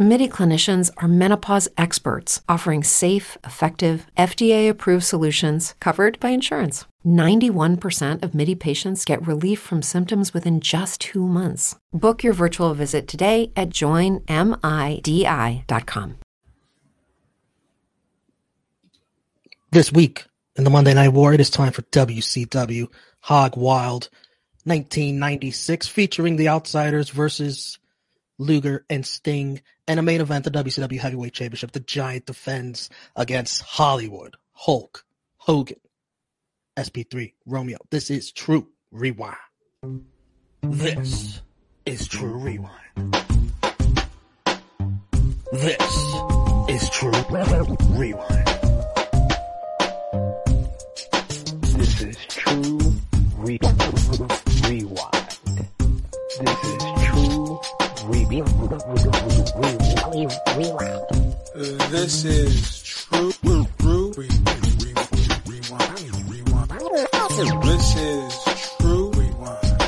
MIDI clinicians are menopause experts offering safe, effective, FDA approved solutions covered by insurance. 91% of MIDI patients get relief from symptoms within just two months. Book your virtual visit today at joinmidi.com. This week in the Monday Night War, it is time for WCW Hog Wild 1996, featuring the Outsiders versus Luger and Sting, and a main event, the WCW Heavyweight Championship. The Giant defends against Hollywood, Hulk, Hogan, SP3, Romeo. This is Tru Rewind. This is Tru Rewind. This is Tru Rewind. This is true, true, re, re, rewind, rewind. This is Tru Rewind.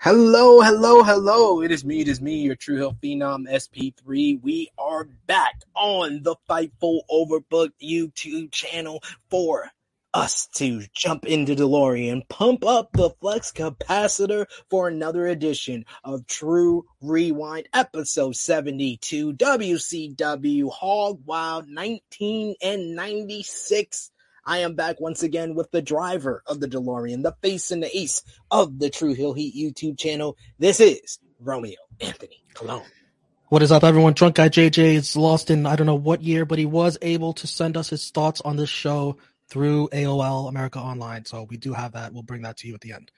Hello, hello, hello. It is me, it is me, your True Hill Phenom SP3. We are back on the Fightful Overbooked YouTube channel for us to jump into DeLorean, pump up the flux capacitor for another edition of Tru Rewind, episode 72, WCW Hog Wild 19 and 96. I am back once again with the driver of the DeLorean, the face and the ace of the True Hill Heat YouTube channel. This is Romeo Anthony Cologne. What is up, everyone? Drunk Guy JJ is lost in I don't know what year, but he was able to send us his thoughts on this show through AOL America Online. So we do have that. We'll bring that to you at the end.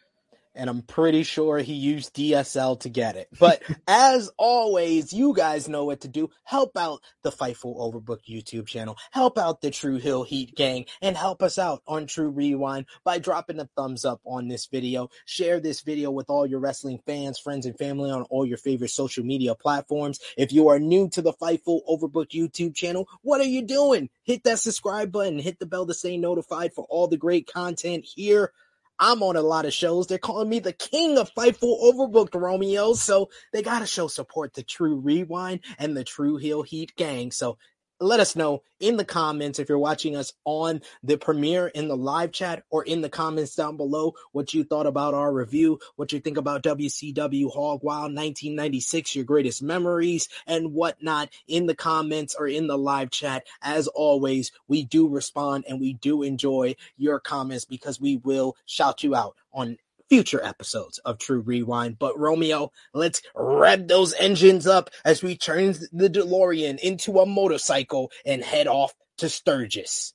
And I'm pretty sure he used DSL to get it. But as always, you guys know what to do. Help out the Fightful Overbooked YouTube channel. Help out the True Hill Heat Gang and help us out on Tru Rewind by dropping a thumbs up on this video. Share this video with all your wrestling fans, friends, and family on all your favorite social media platforms. If you are new to the Fightful Overbooked YouTube channel, what are you doing? Hit that subscribe button, hit the bell to stay notified for all the great content here. I'm on a lot of shows. They're calling me the king of Fightful Overbooked Romeo. So they got to show support to Tru Rewind and the True Hill Heat gang. So let us know in the comments if you're watching us on the premiere in the live chat or in the comments down below what you thought about our review, what you think about WCW Hog Wild 1996, your greatest memories and whatnot in the comments or in the live chat. As always, we do respond and we do enjoy your comments because we will shout you out on future episodes of Tru Rewind. But Romeo, let's rev those engines up as we turn the DeLorean into a motorcycle and head off to Sturgis.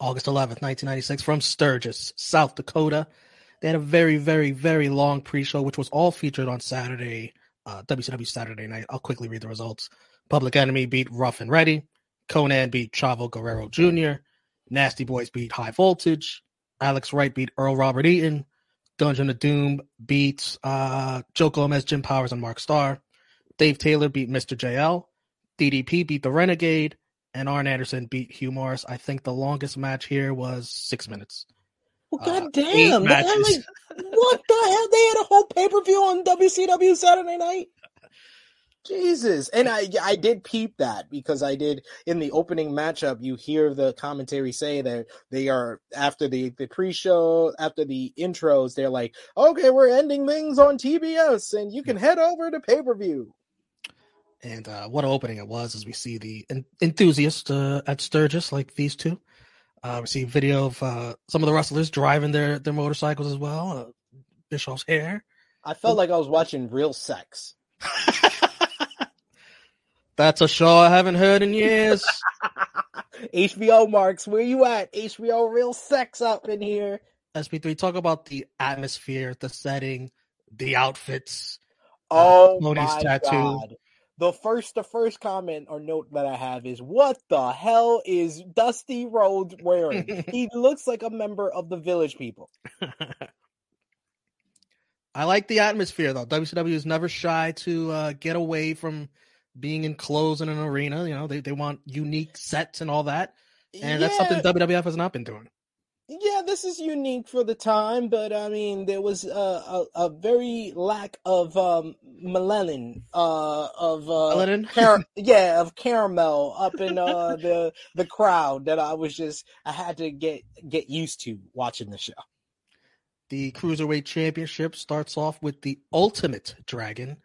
August 11th, 1996, from Sturgis, South Dakota. They had a very, very, very long pre show, which was all featured on Saturday, uh, WCW Saturday night. I'll quickly read the results. Public Enemy beat Rough and Ready. Konnan beat Chavo Guerrero Jr. Nasty Boys beat High Voltage. Alex Wright beat Earl Robert Eaton. Dungeon of Doom beat uh, Joe Gomez, Jim Powers, and Mark Starr. Dave Taylor beat Mr. JL. DDP beat the Renegade. And Arn Anderson beat Hugh Morris. I think the longest match here was six minutes. Well, Uh, God damn, eight they had matches. like, what the hell? They had a whole pay per view on WCW Saturday night. Jesus, and I I did peep that because I did in the opening matchup. You hear the commentary say that they are after the the pre show, after the intros, they're like, okay, we're ending things on TBS, and you can head over to pay per view. And uh, what an opening it was as we see the en- enthusiast uh, at Sturgis, like these two. Uh, we see video of uh, some of the wrestlers driving their, their motorcycles as well. Uh, Bischoff's hair. I felt like I was watching real sex. That's a show I haven't heard in years. HBO Marks, where you at? HBO Real Sex up in here. SP3, talk about the atmosphere, the setting, the outfits. Oh Moni's my tattoo. god. The first the first comment or note that I have is what the hell is Dusty Rhodes wearing? he looks like a member of the village people. I like the atmosphere though. WCW is never shy to uh, get away from being enclosed in an arena. You know, they, they want unique sets and all that. And that's something WWF has not been doing. Yeah, this is unique for the time, but I mean, there was a a, a very lack of um melanin, uh, of uh, Melanin? car- yeah, of caramel up in uh the the crowd that I was just I had to get get used to watching the show. The Cruiserweight Championship starts off with the Ultimate Dragon.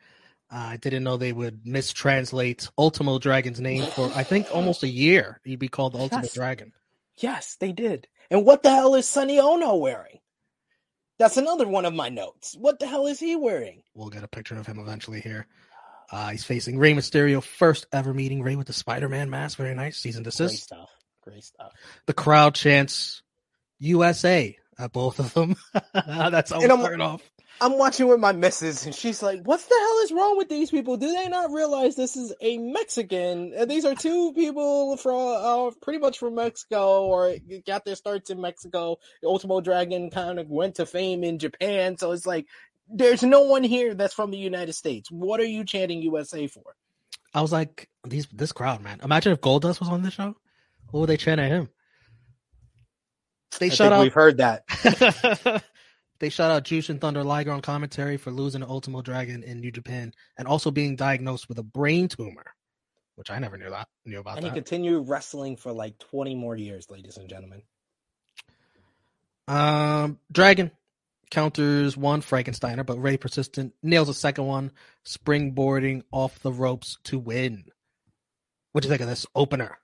Uh, I didn't know they would mistranslate Ultimo Dragon's name for, I think, almost a year. He'd be called the Ultimate Yes. Dragon. Yes, they did. And what the hell is Sonny Onoo wearing? That's another one of my notes. What the hell is he wearing? We'll get a picture of him eventually here. Uh, he's facing Rey Mysterio, first ever meeting Rey with the Spider Man mask. Very nice. Season Great desist. stuff. Great stuff. The crowd chants USA at both of them. That's how And start off. I'm watching with my missus, and she's like, "What the hell is wrong with these people? Do they not realize this is a Mexican? And these are two people from uh, pretty much from Mexico, or got their starts in Mexico. The Ultimo Dragon kind of went to fame in Japan, so it's like there's no one here that's from the United States. What are you chanting USA for? I was like, these this crowd, man. Imagine if Goldust was on the show. What would they chant at him? They I shout think out we've heard that. they shout out Jushin Thunder Liger on commentary for losing to Ultimo Dragon in New Japan and also being diagnosed with a brain tumor, which I never knew that knew about And he continued wrestling for like 20 more years, ladies and gentlemen. Um, Dragon counters one Frankensteiner, but Rey Mysterio nails a second one, springboarding off the ropes to win. What do you think of this opener?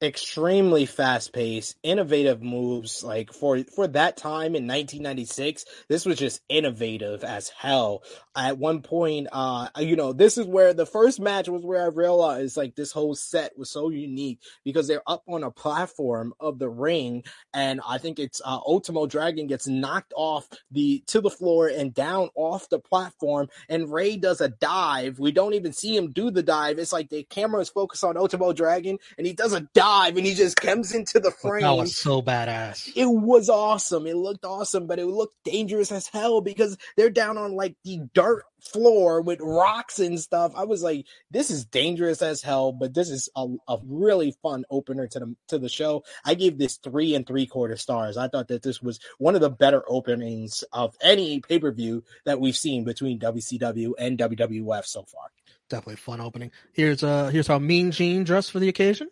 Extremely fast paced, innovative moves. Like for for that time in 1996, this was just innovative as hell. At one point, uh, you know, this is where the first match was where I realized like this whole set was so unique because they're up on a platform of the ring, and I think it's uh, Ultimo Dragon gets knocked off the to the floor and down off the platform, and Rey does a dive. We don't even see him do the dive. It's like the camera is focused on Ultimo Dragon, and he does a dive and he just comes into the frame. That was so badass. It was awesome. It looked awesome, but it looked dangerous as hell because they're down on like the dirt floor with rocks and stuff. I was like, this is dangerous as hell, but this is a, a really fun opener to the to the show. I gave this three and three quarter stars. I thought that this was one of the better openings of any pay per view that we've seen between WCW and WWF so far. Definitely a fun opening. Here's uh here's how Mean Gene dressed for the occasion.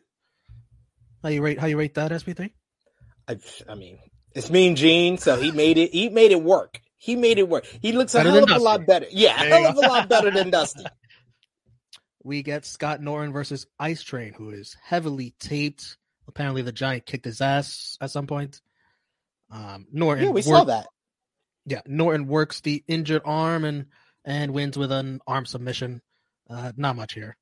How you rate how you rate that SP3? I, I mean, it's Mean Gene, so he made it. He made it work. He made it work. He looks a Better hell than of a lot better. Yeah, a There you hell of a lot better than Dusty. We get Scott Norton versus Ice Train, who is heavily taped. Apparently, the Giant kicked his ass at some point. Um, Norton, Yeah, we saw that. Yeah, Norton works the injured arm and and wins with an arm submission. Uh, not much here.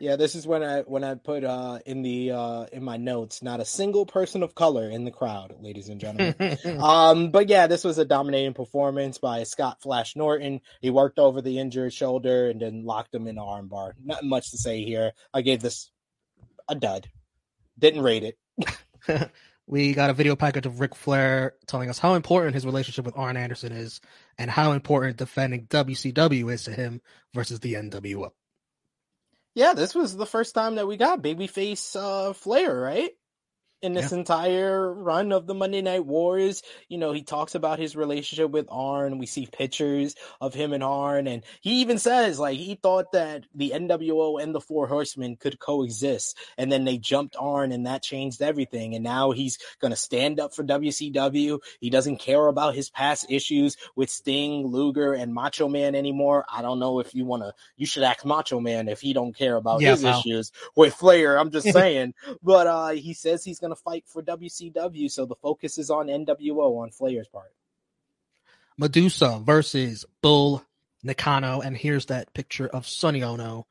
Yeah, this is when I when I put uh in the uh in my notes, not a single person of color in the crowd, ladies and gentlemen. um, but yeah, this was a dominating performance by Scott Flash Norton. He worked over the injured shoulder and then locked him in the armbar. Not much to say here. I gave this a dud. Didn't rate it. we got a video package of Ric Flair telling us how important his relationship with Arn Anderson is and how important defending WCW is to him versus the NWO. Yeah, this was the first time that we got babyface uh Flair, right? In this entire run of the Monday Night Wars, you know, he talks about his relationship with Arn. We see pictures of him and Arn, and he even says like he thought that the NWO and the Four Horsemen could coexist, and then they jumped Arn, and that changed everything. And now he's gonna stand up for WCW. He doesn't care about his past issues with Sting, Luger, and Macho Man anymore. I don't know if you wanna. You should ask Macho Man if he don't care about Yeah, his issues with Flair. I'm just saying. but uh, he says he's gonna fight for WCW, so the focus is on NWO on Flair's part. Medusa versus Bull Nakano, and here's that picture of Sonny Onoo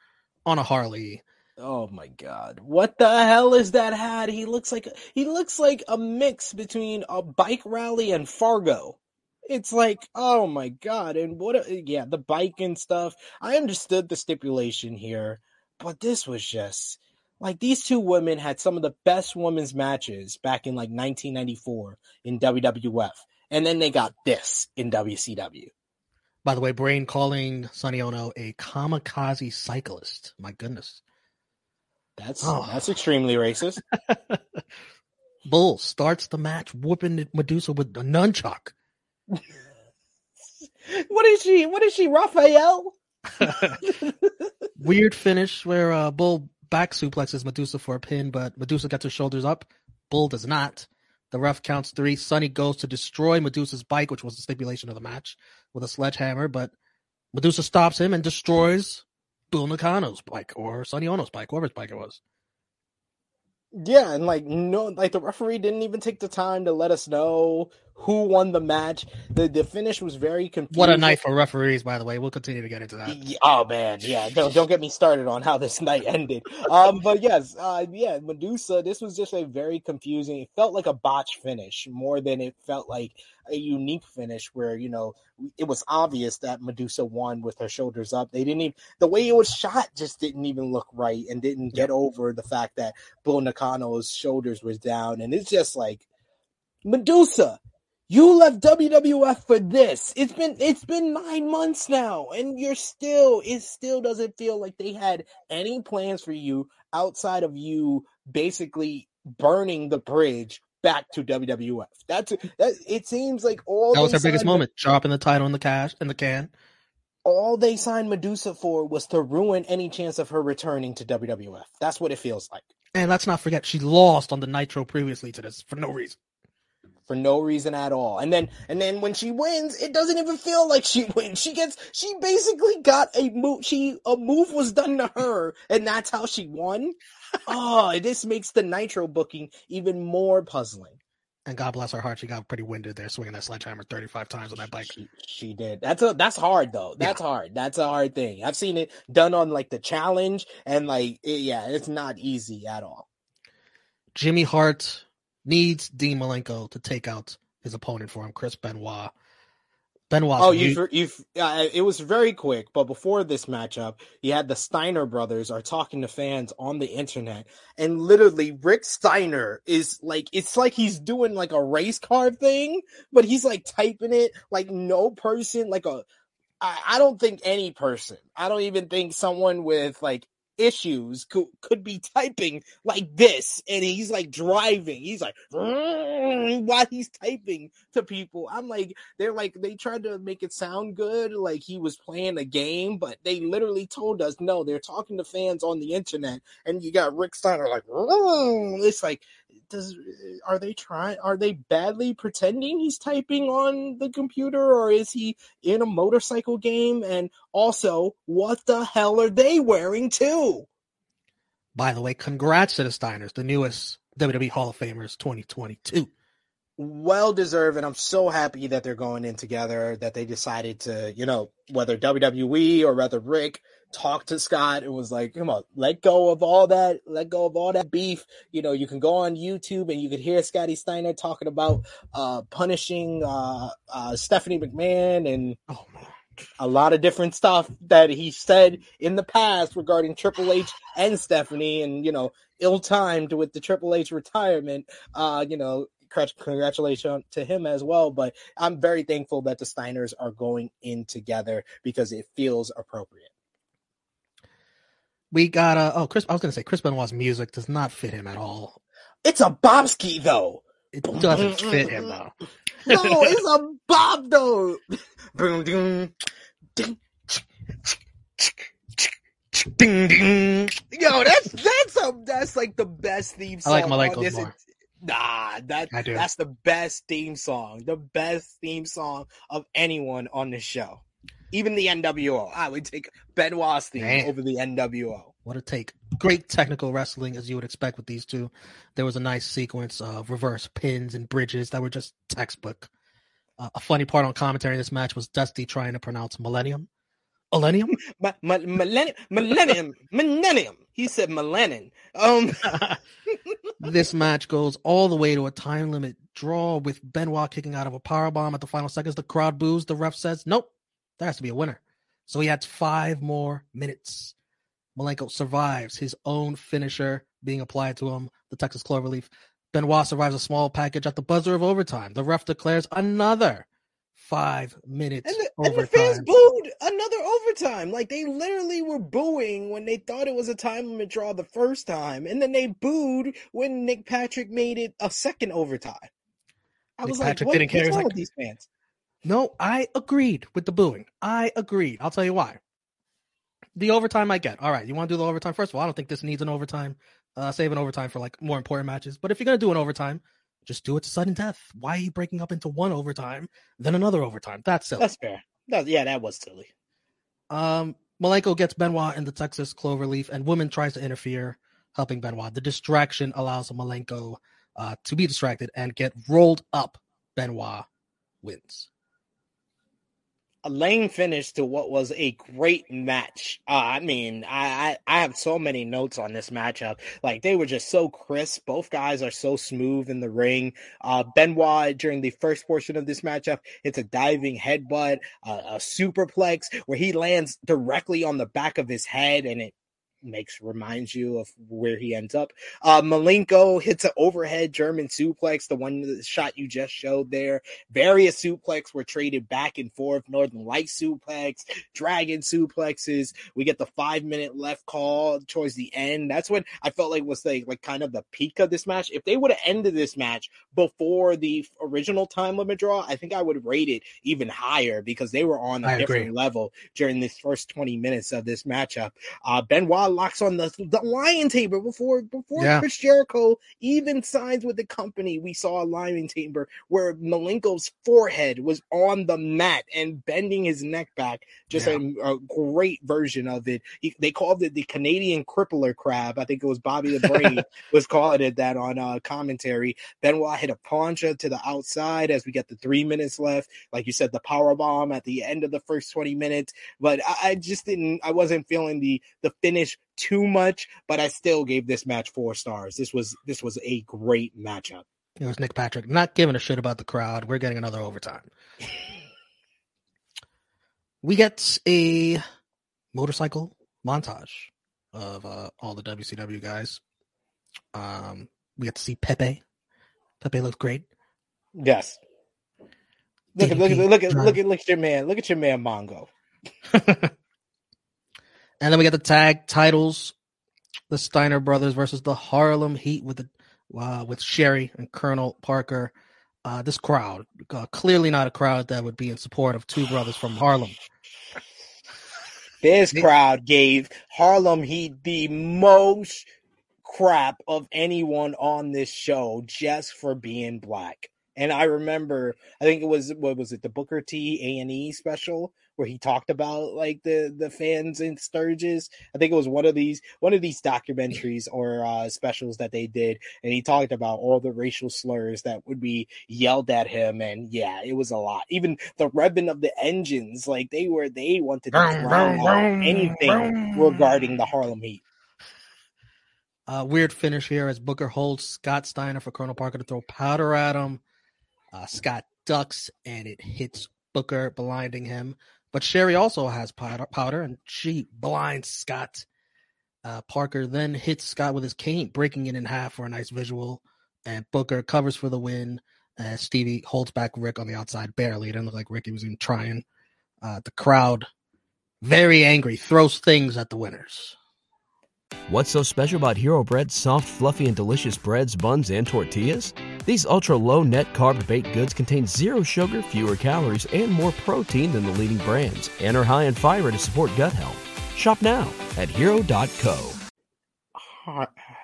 on a Harley. Oh my god. What the hell is that hat? He looks like he looks like a mix between a bike rally and Fargo. It's like, oh my god. And what a, yeah, the bike and stuff. I understood the stipulation here, but this was just like these two women had some of the best women's matches back in like 1994 in WWF. And then they got this in WCW. By the way, Brain calling Sonny Onoo a kamikaze cyclist. My goodness. That's Oh. that's extremely racist. Bull starts the match whooping Medusa with a nunchuck. What is she? What is she, Raphael? Weird finish where uh, Bull back suplexes Medusa for a pin, but Medusa gets her shoulders up. Bull does not. The ref counts three. Sonny goes to destroy Medusa's bike, which was the stipulation of the match, with a sledgehammer, but Medusa stops him and destroys Bull Nakano's bike or Sonny Onoo's bike, whoever's bike it was. Yeah, and like no, like the referee didn't even take the time to let us know who won the match. The the finish was very confusing. What a night for referees, by the way. We'll continue to get into that. Oh man, yeah. Don't don't get me started on how this night ended. Um, but yes, uh, yeah, Medusa. This was just a very confusing. It felt like a botch finish more than it felt like a unique finish where you know it was obvious that Medusa won with her shoulders up. They didn't even the way it was shot just didn't even look right and didn't get over the fact that Bull Nakano's shoulders was down. And it's just like Medusa. You left WWF for this. It's been it's been nine months now, and you're still it still doesn't feel like they had any plans for you outside of you basically burning the bridge back to WWF. That's that. It seems like all That was they her biggest moment, dropping the title in the cash in the can. All they signed Medusa for was to ruin any chance of her returning to WWF. That's what it feels like. And let's not forget, she lost on the Nitro previously to this for no reason. For no reason at all. And then and then when she wins, it doesn't even feel like she wins. She gets she basically got a move she a move was done to her and that's how she won. oh, this makes the Nitro booking even more puzzling. And God bless her heart, she got pretty winded there, swinging that sledgehammer 35 times on that bike. She, she did. That's a that's hard though. That's hard. That's a hard thing. I've seen it done on like the challenge and like it, yeah, it's not easy at all. Jimmy Hart needs Dean Malenko to take out his opponent for him, Chris Benoit. Benoit. Oh, you've you've uh, it was very quick, but before this matchup, you had the Steiner brothers are talking to fans on the internet, and literally Rick Steiner is like it's like he's doing like a race car thing, but he's like typing it like no person, like a I, I don't think any person, I don't even think someone with like issues could could be typing like this and he's like driving. He's like while he's typing to people. I'm like they're like they tried to make it sound good like he was playing a game but they literally told us no they're talking to fans on the internet and you got rick steiner like it's like does uh, are they trying are they badly pretending he's typing on the computer or is he in a motorcycle game and also what the hell are they wearing too By the way, congrats to the Steiners, the newest WWE Hall of Famers 2022. well deserved and i'm so happy that they're going in together that they decided to you know whether wwe or whether rick talked to scott and was like come on let go of all that let go of all that beef you know you can go on youtube and you could hear scotty steiner talking about uh punishing uh, uh stephanie mcmahon and Oh, a lot of different stuff that he said in the past regarding Triple H and Stephanie, and you know, ill-timed with the Triple H retirement. Uh, you know, congratulations to him as well. But I'm very thankful that the Steiners are going in together because it feels appropriate. We got, uh, oh, Chris, I was going to say, Chris Benoit's music does not fit him at all. It's a Bobski though. It doesn't fit him, though. No, it's a Bob though. Boom, ding, ding, ding, ding. Yo, that's that's a that's like the best theme I like on Malenko's this- more. Nah, that that's the best theme song. The best theme song of anyone on the show. Even the NWO. I would take Benoit's theme Man. over the NWO. What a take. Great technical wrestling, as you would expect with these two. There was a nice sequence of reverse pins and bridges that were just textbook. Uh, a funny part on commentary in this match was Dusty trying to pronounce millennium. Millennium? Ma- ma- millennium, millennium, millennium. He said millennium. Um, this match goes all the way to a time limit draw with Benoit kicking out of a powerbomb at the final seconds. The crowd boos. The ref says, nope, there has to be a winner. So he adds five more minutes. Malenko survives his own finisher being applied to him, the Texas Cloverleaf. Benoit survives a small package at the buzzer of overtime. The ref declares another five minutes And the, and the fans booed another overtime. Like they literally were booing when they thought it was a time limit draw the first time, and then they booed when Nick Patrick made it a second overtime. I Nick was Patrick like, what, didn't care. what's wrong like- with these fans? No, I agreed with the booing. I agreed. I'll tell you why. The overtime I get. All right, you want to do the overtime? First of all, I don't think this needs an overtime. Uh, save an overtime for like more important matches. But if you're gonna do an overtime, just do it to sudden death. Why are you breaking up into one overtime, then another overtime? That's silly. That's fair. That, yeah, that was silly. Um, Malenko gets Benoit in the Texas Cloverleaf, and Woman tries to interfere, helping Benoit. The distraction allows Malenko uh, to be distracted and get rolled up. Benoit wins. A lame finish to what was a great match. Uh, I mean, I, I I have so many notes on this matchup. Like they were just so crisp. Both guys are so smooth in the ring. Uh, Benoit during the first portion of this matchup, it's a diving headbutt, uh, a superplex where he lands directly on the back of his head, and it makes reminds you of where he ends up. Uh, Malenko hits an overhead German suplex, the one the shot you just showed there. Various suplex were traded back and forth. Northern Light suplex, Dragon suplexes. We get the five minute left call towards the end. That's when I felt like was like like kind of the peak of this match. If they would have ended this match before the original time limit draw, I think I would rate it even higher because they were on a I different agree. level during this first 20 minutes of this matchup. Uh, Benoit locks on the, the lion tamer before before Yeah. Chris Jericho even signs with the company. We saw a lion tamer where Malenko's forehead was on the mat and bending his neck back. Just a, a great version of it. He, they called it the Canadian crippler crab. I think it was Bobby the Brain was calling it that on uh, commentary. Benoit hit a plancha to the outside as we get the three minutes left. Like you said, the power bomb at the end of the first 20 minutes. But I, I just didn't, I wasn't feeling the the finish too much, but I still gave this match four stars. This was this was a great matchup. It was Nick Patrick not giving a shit about the crowd. We're getting another overtime. We get a motorcycle montage of uh, all the WCW guys. Um, we get to see Pepe. Pepe looks great. Yes. Look at look at look at look at look at your man. Look at your man Mongo. and then we get the tag titles: the Steiner brothers versus the Harlem Heat with the uh, with Sherry and Colonel Parker. Uh, this crowd, uh, clearly not a crowd that would be in support of two brothers from Harlem. This crowd gave Harlem Heat the most crap of anyone on this show just for being black. And I remember, I think it was what was it, the Booker T A and E special where he talked about like the the fans in Sturgis. I think it was one of these one of these documentaries or uh, specials that they did, and he talked about all the racial slurs that would be yelled at him. And yeah, it was a lot. Even the revving of the engines, like they were they wanted to Vroom, drown vroom, out vroom, anything vroom. regarding the Harlem Heat. Uh, weird finish here as Booker holds Scott Steiner for Colonel Parker to throw powder at him. Uh, Scott ducks and it hits Booker, blinding him. But Sherry also has powder, powder and she blinds Scott. Uh, Parker then hits Scott with his cane, breaking it in half for a nice visual. And Booker covers for the win. As Stevie holds back Rick on the outside barely. It didn't look like Ricky was even trying. Uh, the crowd, very angry, throws things at the winners. What's so special about Hero Bread's soft, fluffy, and delicious breads, buns, and tortillas? These ultra low net carb baked goods contain zero sugar, fewer calories, and more protein than the leading brands, and are high in fiber to support gut health. Shop now at hero.co.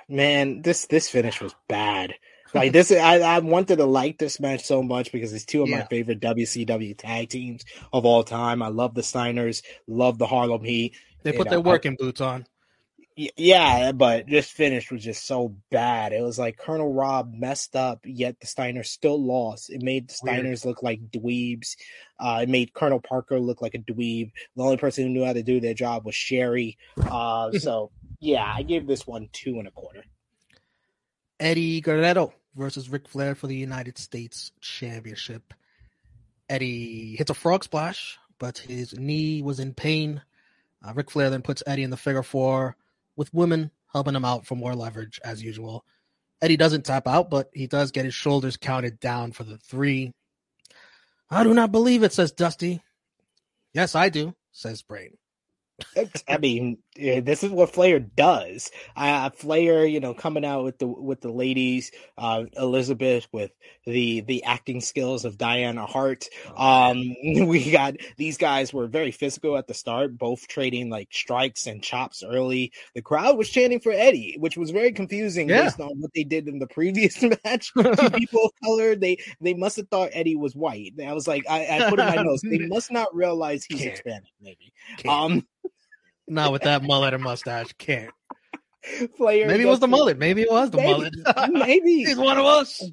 Man, this this finish was bad. Like this, I, I wanted to like this match so much because it's two of my favorite WCW tag teams of all time. I love the Steiners, love the Harlem Heat. They put know, their I- working boots on. Yeah, but this finish was just so bad. It was like Colonel Rob messed up, yet the Steiners still lost. It made the Weird. Steiners look like dweebs. Uh, it made Colonel Parker look like a dweeb. The only person who knew how to do their job was Sherry. Uh, so yeah, I gave this one two and a quarter. Eddie Guerrero versus Ric Flair for the United States Championship. Eddie hits a frog splash, but his knee was in pain. Uh, Ric Flair then puts Eddie in the figure four, with women helping him out for more leverage as usual. Eddie doesn't tap out, but he does get his shoulders counted down for the three. I do not believe it, says Dusty. Yes, I do, says Brain. I mean, this is what Flair does. Uh, Flair, you know, coming out with the with the ladies, uh, Elizabeth with the the acting skills of Diana Hart. Um, we got these guys were very physical at the start, both trading like strikes and chops early. The crowd was chanting for Eddie, which was very confusing Yeah. based on what they did in the previous match. Two people of color, they they must have thought Eddie was white. I was like, I, I put in my notes, they must not realize he's Can't. Hispanic, maybe. Can't. Um, Not with that mullet and mustache. Can't. Flair Maybe it was the mullet. Maybe it was the Maybe. mullet. Maybe He's one of us.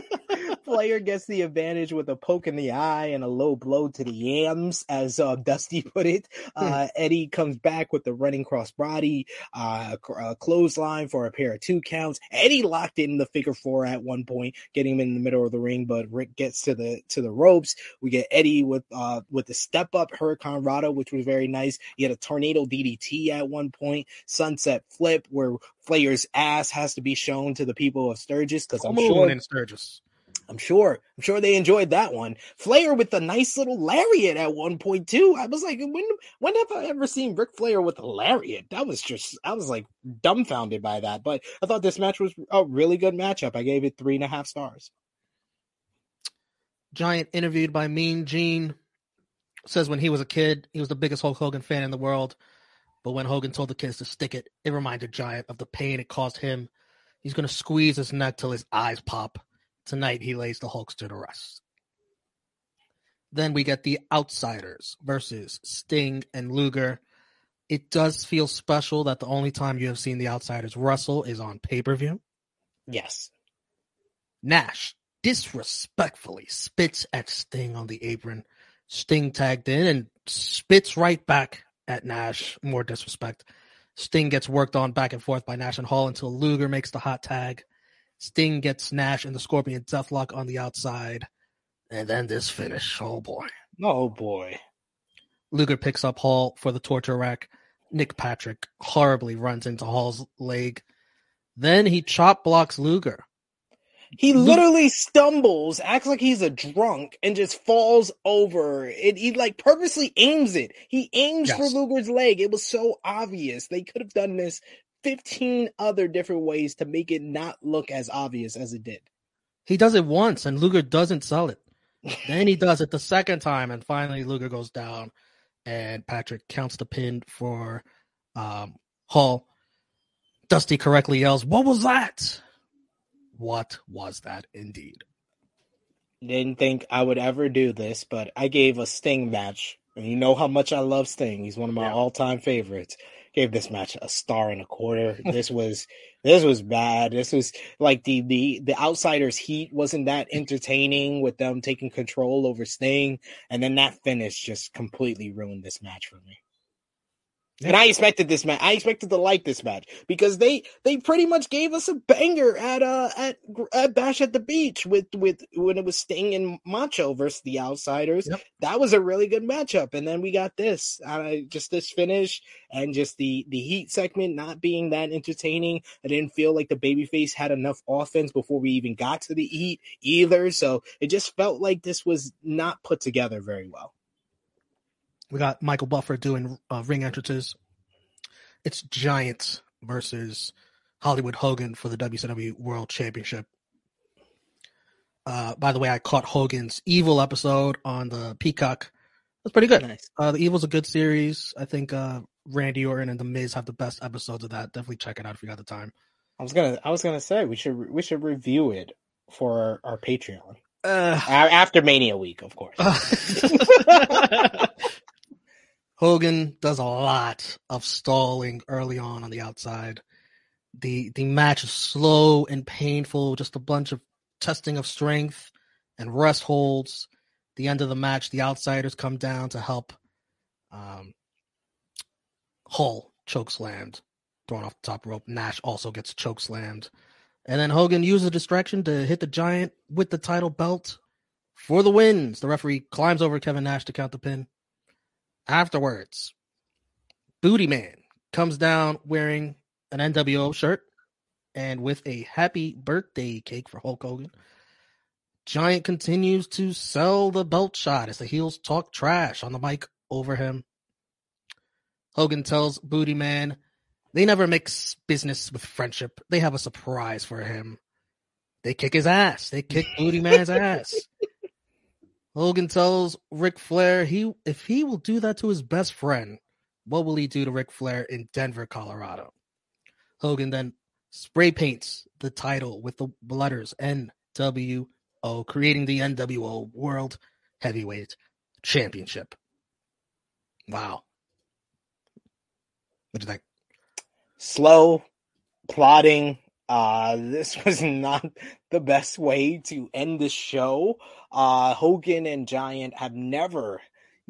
Flair gets the advantage with a poke in the eye and a low blow to the yams, as uh, Dusty put it. Uh, Eddie comes back with the running cross body, uh, uh, clothesline for a pair of two counts. Eddie locked in the figure four at one point, getting him in the middle of the ring, but Rick gets to the to the ropes. We get Eddie with uh with the step up Hurricanrana, which was very nice. He had a tornado DDT at one point, sunset flip where Flair's ass has to be shown to the people of Sturgis because I'm Come sure in Sturgis. I'm sure. I'm sure they enjoyed that one. Flair with a nice little lariat at one point too. I was like, when when have I ever seen Ric Flair with a lariat? That was just I was like dumbfounded by that. But I thought this match was a really good matchup. I gave it three and a half stars. Giant interviewed by Mean Gene says when he was a kid, he was the biggest Hulk Hogan fan in the world. But when Hogan told the kids to stick it, it reminded Giant of the pain it caused him. He's going to squeeze his neck till his eyes pop. Tonight, he lays the Hulkster to rest. Then we get the Outsiders versus Sting and Luger. It does feel special that the only time you have seen the Outsiders wrestle is on pay per view. Yes. Nash disrespectfully spits at Sting on the apron. Sting tagged in and spits right back at Nash. More disrespect. Sting gets worked on back and forth by Nash and Hall until Luger makes the hot tag. Sting gets Nash and the Scorpion Deathlock on the outside. And then this finish. Oh boy. Oh boy. Luger picks up Hall for the torture rack. Nick Patrick horribly runs into Hall's leg. Then he chop blocks Luger. He literally stumbles, acts like he's a drunk, and just falls over. It, he like purposely aims it. He aims for Luger's leg. It was so obvious. They could have done this 15 other different ways to make it not look as obvious as it did. He does it once and Luger doesn't sell it. then he does it the second time and finally Luger goes down and Patrick counts the pin for um, Hall. Dusty correctly yells, What was that? What was that indeed? Didn't think I would ever do this, but I gave a Sting match. And you know how much I love Sting. He's one of my Yeah. all-time favorites. Gave this match a star and a quarter. this was this was bad. This was like the the the outsiders heat wasn't that entertaining with them taking control over Sting, and then that finish just completely ruined this match for me. And I expected this match. I expected to like this match because they they pretty much gave us a banger at uh at, at Bash at the Beach with with when it was Sting and Macho versus the Outsiders. Yep. That was a really good matchup, and then we got this. Uh, just this finish and just the the Heat segment not being that entertaining. I didn't feel like the babyface had enough offense before we even got to the Heat either. So it just felt like this was not put together very well. We got Michael Buffer doing uh, ring entrances. It's Giants versus Hollywood Hogan for the WCW World Championship. Uh, by the way, I caught Hogan's Evil episode on the Peacock. That's pretty good. Nice. Uh, the Evil's a good series. I think uh, Randy Orton and The Miz have the best episodes of that. Definitely check it out if you got the time. I was gonna I was gonna say we should we should review it for our, our Patreon Uh, after Mania week, of course. Hogan does a lot of stalling early on on the outside. The the match is slow and painful, just a bunch of testing of strength and rest holds. The end of the match, the outsiders come down to help um, Hall choke slammed, thrown off the top rope. Nash also gets choke slammed. And then Hogan uses a distraction to hit the giant with the title belt for the wins. The referee climbs over Kevin Nash to count the pin. Afterwards, Booty Man comes down wearing an NWO shirt and with a happy birthday cake for Hulk Hogan. Giant continues to sell the belt shot as the heels talk trash on the mic over him. Hogan tells Booty Man they never mix business with friendship. They have a surprise for him. They kick his ass. They kick Booty Man's ass. Hogan tells Ric Flair he if he will do that to his best friend, what will he do to Ric Flair in Denver, Colorado? Hogan then spray paints the title with the letters NWO, creating the NWO World Heavyweight Championship. Wow. What do you think? Slow, plotting. Uh, this was not the best way to end the show. Uh, Hogan and Giant have never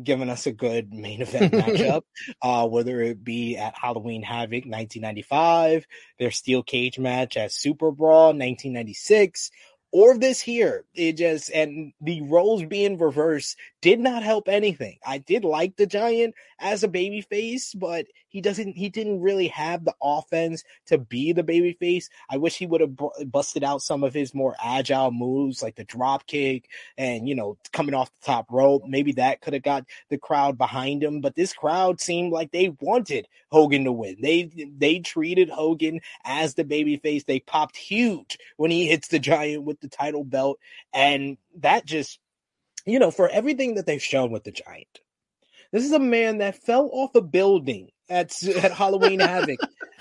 given us a good main event matchup, uh, whether it be at Halloween Havoc 1995, their steel cage match at Super Brawl 1996, or this here. It just, and the roles being reversed did not help anything. I did like the Giant as a baby face, but he doesn't, he didn't really have the offense to be the baby face. I wish he would have busted out some of his more agile moves, like the drop kick and, you know, coming off the top rope. Maybe that could have got the crowd behind him, but this crowd seemed like they wanted Hogan to win. They, they treated Hogan as the baby face. They popped huge when he hits the Giant with the title belt. And that just, you know, for everything that they've shown with the Giant, this is a man that fell off a building at, at Halloween Havoc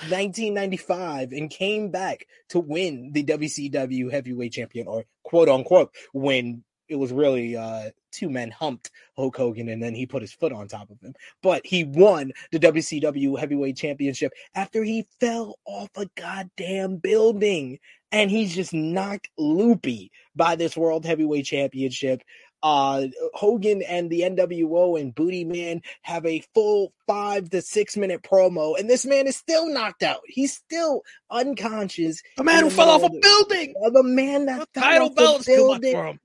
1995 and came back to win the WCW heavyweight champion or quote unquote when It was really uh, two men humped Hulk Hogan and then he put his foot on top of him. But he won the WCW heavyweight championship after he fell off a goddamn building and he's just knocked loopy by this world heavyweight championship uh, Hogan and the NWO and Booty Man have a full five to six minute promo, and this man is still knocked out. He's still unconscious. The man who fell off a building. The man that the title belt is much for him.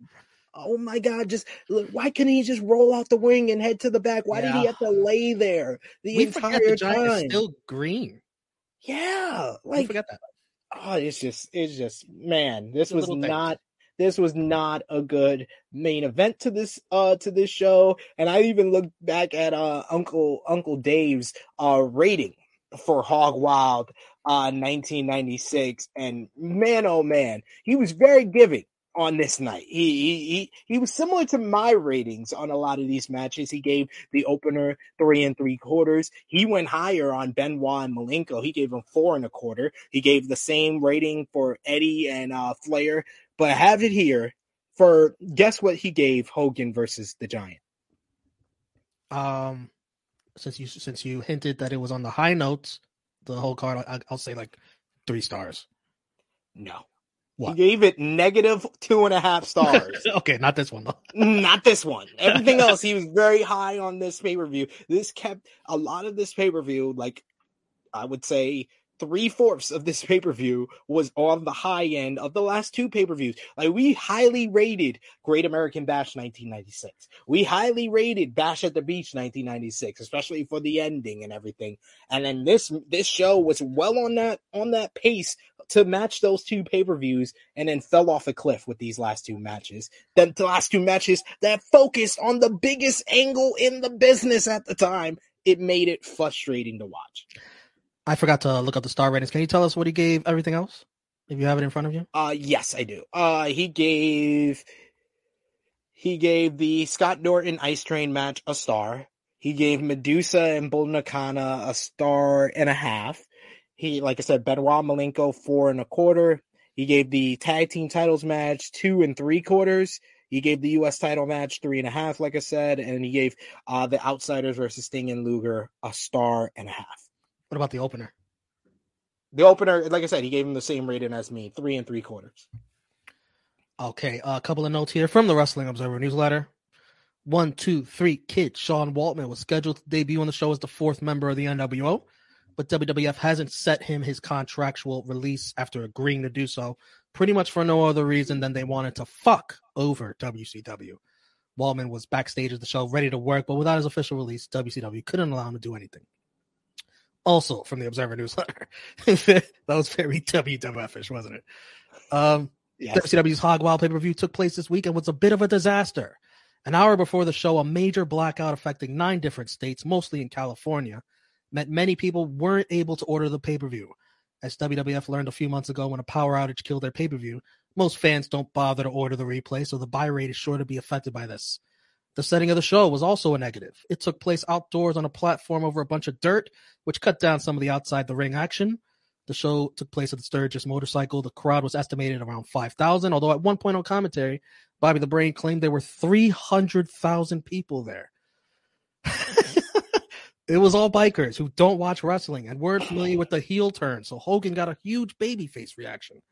Oh my God! Just look, why couldn't he just roll out the wing and head to the back? Why yeah. did he have to lay there the we entire the time? still green. Yeah, like forget that. Oh, it's just, it's just, man, this was not this was not a good main event to this uh to this show. And I even looked back at uh Uncle Uncle Dave's uh rating for Hog Wild uh 1996 and man oh man, he was very giving on this night. He, he he he was similar to my ratings on a lot of these matches. He gave the opener three and three quarters. He went higher on Benoit and Malenko. He gave him four and a quarter. He gave the same rating for Eddie and uh, Flair. But I have it here for guess what he gave Hogan versus the Giant. Um, since you since you hinted that it was on the high notes, the whole card, I, I'll say like three stars. No. What? He gave it negative two and a half stars. okay, not this one though. not this one. Everything else, he was very high on this pay per view. This kept a lot of this pay per view, like I would say three fourths of this pay per view was on the high end of the last two pay per views. Like we highly rated Great American Bash 1996. We highly rated Bash at the Beach 1996, especially for the ending and everything. And then this this show was well on that on that pace to match those two pay per views, and then fell off a cliff with these last two matches. Then the last two matches that focused on the biggest angle in the business at the time. It made it frustrating to watch. I forgot to look up the star ratings. Can you tell us what he gave everything else? If you have it in front of you. Uh yes, I do. Uh he gave he gave the Scott Norton Ice Train match a star. He gave Medusa and Bull Nakano a star and a half. He, like I said, Benoit Malenko four and a quarter. He gave the tag team titles match two and three quarters. He gave the U.S. title match three and a half, like I said, and he gave uh, the Outsiders versus Sting and Luger a star and a half. What about the opener? The opener, like I said, he gave him the same rating as me, three and three quarters. Okay, a couple of notes here from the Wrestling Observer newsletter. One, two, three. Kid Sean Waltman was scheduled to debut on the show as the fourth member of the NWO, but WWF hasn't set him his contractual release after agreeing to do so, pretty much for no other reason than they wanted to fuck over WCW. Waltman was backstage at the show, ready to work, but without his official release, WCW couldn't allow him to do anything also from the Observer newsletter. that was very WWF-ish, wasn't it? Um, Yes. WCW's Hog Wild pay per view took place this week and was a bit of a disaster. An hour before the show, a major blackout affecting nine different states, mostly in California, meant many people weren't able to order the pay per view. As WWF learned a few months ago when a power outage killed their pay per view, most fans don't bother to order the replay, so the buy rate is sure to be affected by this. The setting of the show was also a negative. It took place outdoors on a platform over a bunch of dirt, which cut down some of the outside the ring action. The show took place at the Sturgis motorcycle. The crowd was estimated around 5,000, although at one point on commentary, Bobby the Brain claimed there were 300,000 people there. it was all bikers who don't watch wrestling and weren't familiar with the heel turn, so Hogan got a huge babyface reaction.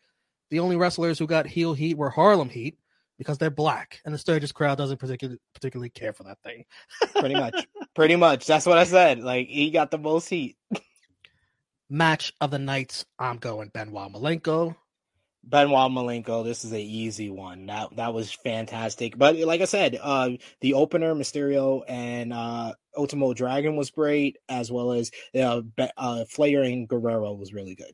The only wrestlers who got heel heat were Harlem Heat because they're black, and the Sturgis crowd doesn't particularly particularly care for that thing. Pretty much. Pretty much. That's what I said. Like he got the most heat. Match of the nights, I'm going Benoit Malenko. Benoit Malenko, this is a easy one. That that was fantastic. But like I said, uh the opener, Mysterio and uh Ultimo Dragon was great, as well as uh, Be- uh Flair and Guerrero was really good.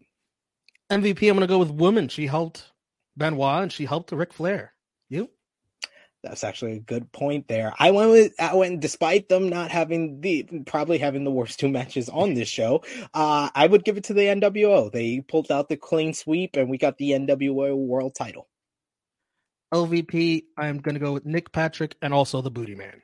MVP, I'm going to go with woman. She helped Benoit and she helped Ric Flair. You? That's actually a good point there. I went with I went despite them not having the probably having the worst two matches on this show. Uh I would give it to the NWO. They pulled out the clean sweep and we got the NWO world title. LVP, I'm going to go with Nick Patrick and also the Booty Man.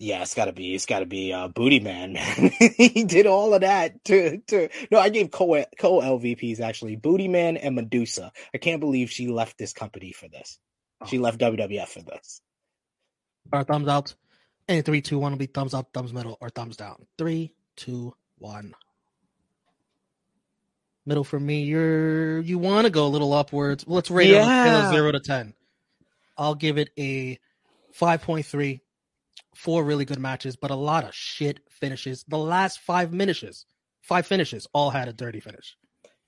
Yeah, it's gotta be it's gotta be uh Booty Man. he did all of that to to no, I gave co co LVPs actually. Booty Man and Medusa. I can't believe she left this company for this. She left WWF for this. Our thumbs out. And three, two, one will be thumbs up, thumbs middle, or thumbs down. Three, two, one. Middle for me. You're you want to go a little upwards. Let's rate it a scale of Yeah. zero to ten. I'll give it a five point three. Four really good matches, but a lot of shit finishes. The last five finishes, five finishes, all had a dirty finish.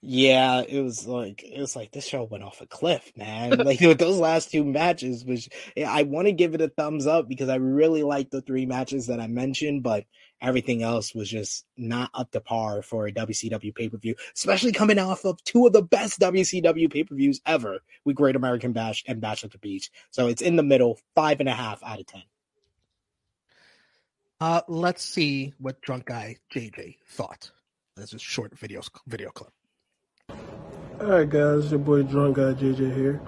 Yeah, it was like it was like this show went off a cliff, man. like with those last two matches, which I want to give it a thumbs up because I really like the three matches that I mentioned, but everything else was just not up to par for a WCW pay per view, especially coming off of two of the best WCW pay per views ever with Great American Bash and Bash at the Beach. So it's in the middle, five and a half out of ten. Uh, let's see what drunk guy JJ thought. This is short video video clip. Alright guys, your boy Drunk Guy JJ here.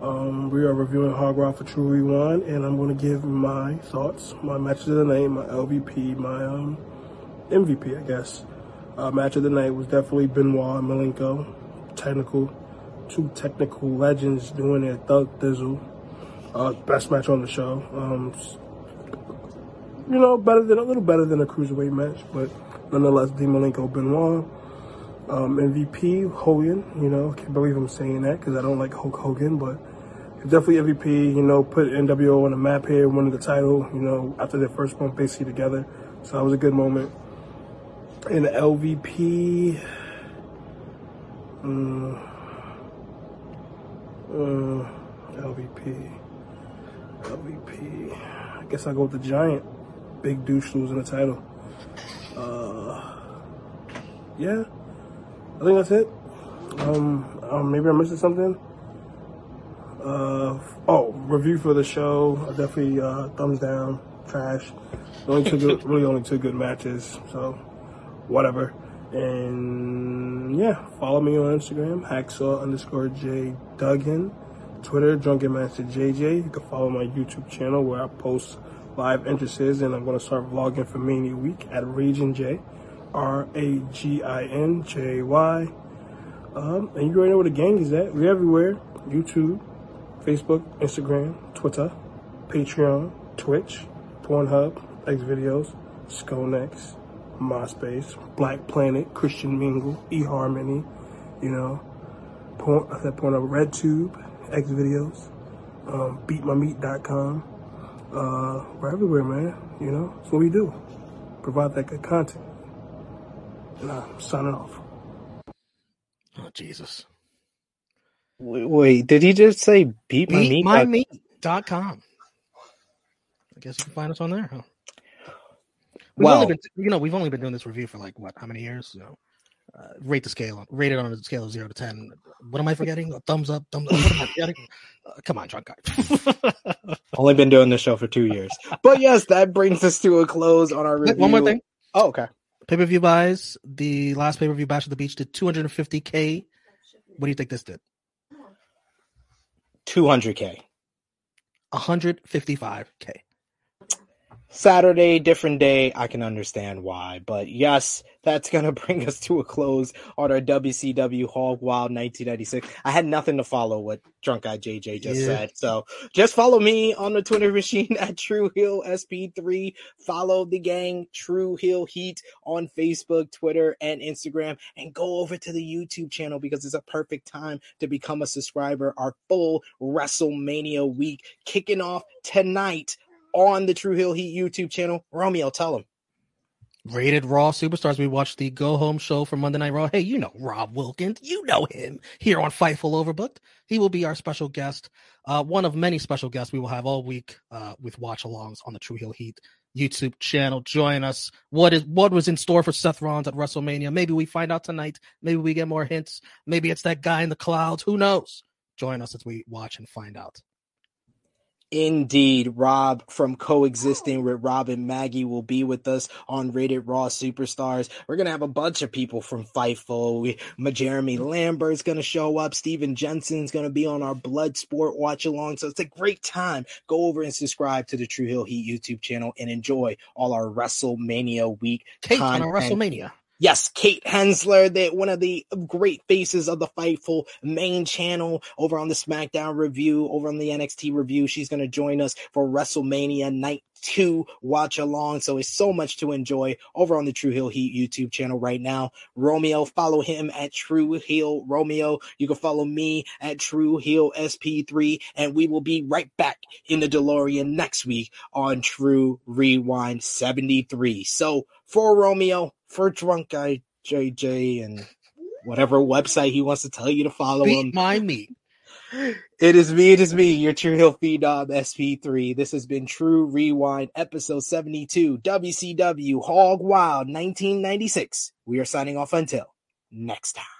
Um, we are reviewing Hog for Tru Rewind and I'm gonna give my thoughts, my match of the night, my LVP, my um MVP I guess. Uh, match of the night was definitely Benoit and Malenko. Technical, two technical legends doing their thug thizzle. Uh, best match on the show. Um, you know, better than a little better than a cruiserweight match, but nonetheless, Dean Malenko Benoit. Um, MVP Hogan, you know, can't believe I'm saying that because I don't like Hulk Hogan, but definitely MVP. You know, put NWO on the map here, winning the title. You know, after their first month basically together, so that was a good moment. And LVP, mm, uh, LVP, LVP. I guess I'll go with the Giant. Big douche losing the title. Uh, yeah. I think that's it. Um, um maybe I'm missing something. Uh, oh, review for the show. Definitely uh, thumbs down. Trash. Only two good, really only two good matches. So, whatever. And yeah, follow me on Instagram, hacksaw underscore J Duggan. Twitter, Drunken Master JJ. You can follow my YouTube channel where I post live entrances, and I'm going to start vlogging for Mania Week at Ragin J. R A G I N J Y. Um, and you already know where the gang is at. We're everywhere YouTube, Facebook, Instagram, Twitter, Patreon, Twitch, Pornhub, X videos, Skonex, MySpace, Black Planet, Christian Mingle, eHarmony, you know, porn, I said Pornhub, RedTube, X videos, um, BeatMyMeat.com. Uh, we're everywhere, man. You know, that's what we do. Provide that good content. And I'm signing off. Oh Jesus. Wait, wait, did he just say beat my meat? Uh, Beatmymeat.com. I guess you can find us on there, huh? We've Well- been, you know, we've only been doing this review for like what, how many years? So, Uh, rate the scale, rate it on a scale of zero to ten. What am I forgetting? A thumbs up, thumbs up. What am I forgetting? Uh, come on, drunk guy. Only been doing this show for two years. But yes, that brings us to a close on our review. One more thing. Oh, okay. Pay per view buys. The last pay per view Bash at the Beach did 250k. What do you think this did? 200K. 155k. Saturday, different day. I can understand why. But yes, that's going to bring us to a close on our WCW Hog Wild 1996. I had nothing to follow what Drunk Guy JJ just Yeah. said. So just follow me on the Twitter machine at True Hill SP3. Follow the gang True Hill Heat on Facebook, Twitter, and Instagram. And go over to the YouTube channel because it's a perfect time to become a subscriber. Our full WrestleMania week kicking off tonight on the True Hill Heat YouTube channel. Romeo, tell him. Rated Raw Superstars. We watched the Go Home show from Monday Night Raw. Hey, you know Rob Wilkins. You know him here on Fightful Overbooked. He will be our special guest. Uh, one of many special guests we will have all week uh, with watch alongs on the True Hill Heat YouTube channel. Join us. What is what was in store for Seth Rollins at WrestleMania? Maybe we find out tonight. Maybe we get more hints. Maybe it's that guy in the clouds. Who knows? Join us as we watch and find out. Indeed, Rob from Coexisting with Rob and Maggie will be with us on Rated Raw Superstars. We're gonna have a bunch of people from Fightful. We, my Jeremy Lambert's gonna show up. Steven Jensen's gonna be on our Blood Sport watch along. So it's a great time. Go over and subscribe to the True Hill Heat YouTube channel and enjoy all our WrestleMania week Kate on. WrestleMania. Yes, Kate Hensler, the, one of the great faces of the Fightful main channel over on the SmackDown review, over on the NXT review. She's going to join us for WrestleMania 2 watch along. So it's so much to enjoy over on the True Hill Heat YouTube channel right now. Romeo, follow him at True Hill Romeo. You can follow me at True Hill SP3, and we will be right back in the DeLorean next week on Tru Rewind 73. So for Romeo, for Drunk Guy JJ, and whatever website he wants to tell you to follow him. Beat my meat. It is me, it is me, your True Hill Phenom SP3. This has been Tru Rewind, episode 72, WCW Hog Wild 1996. We are signing off until next time.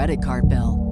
credit card bill.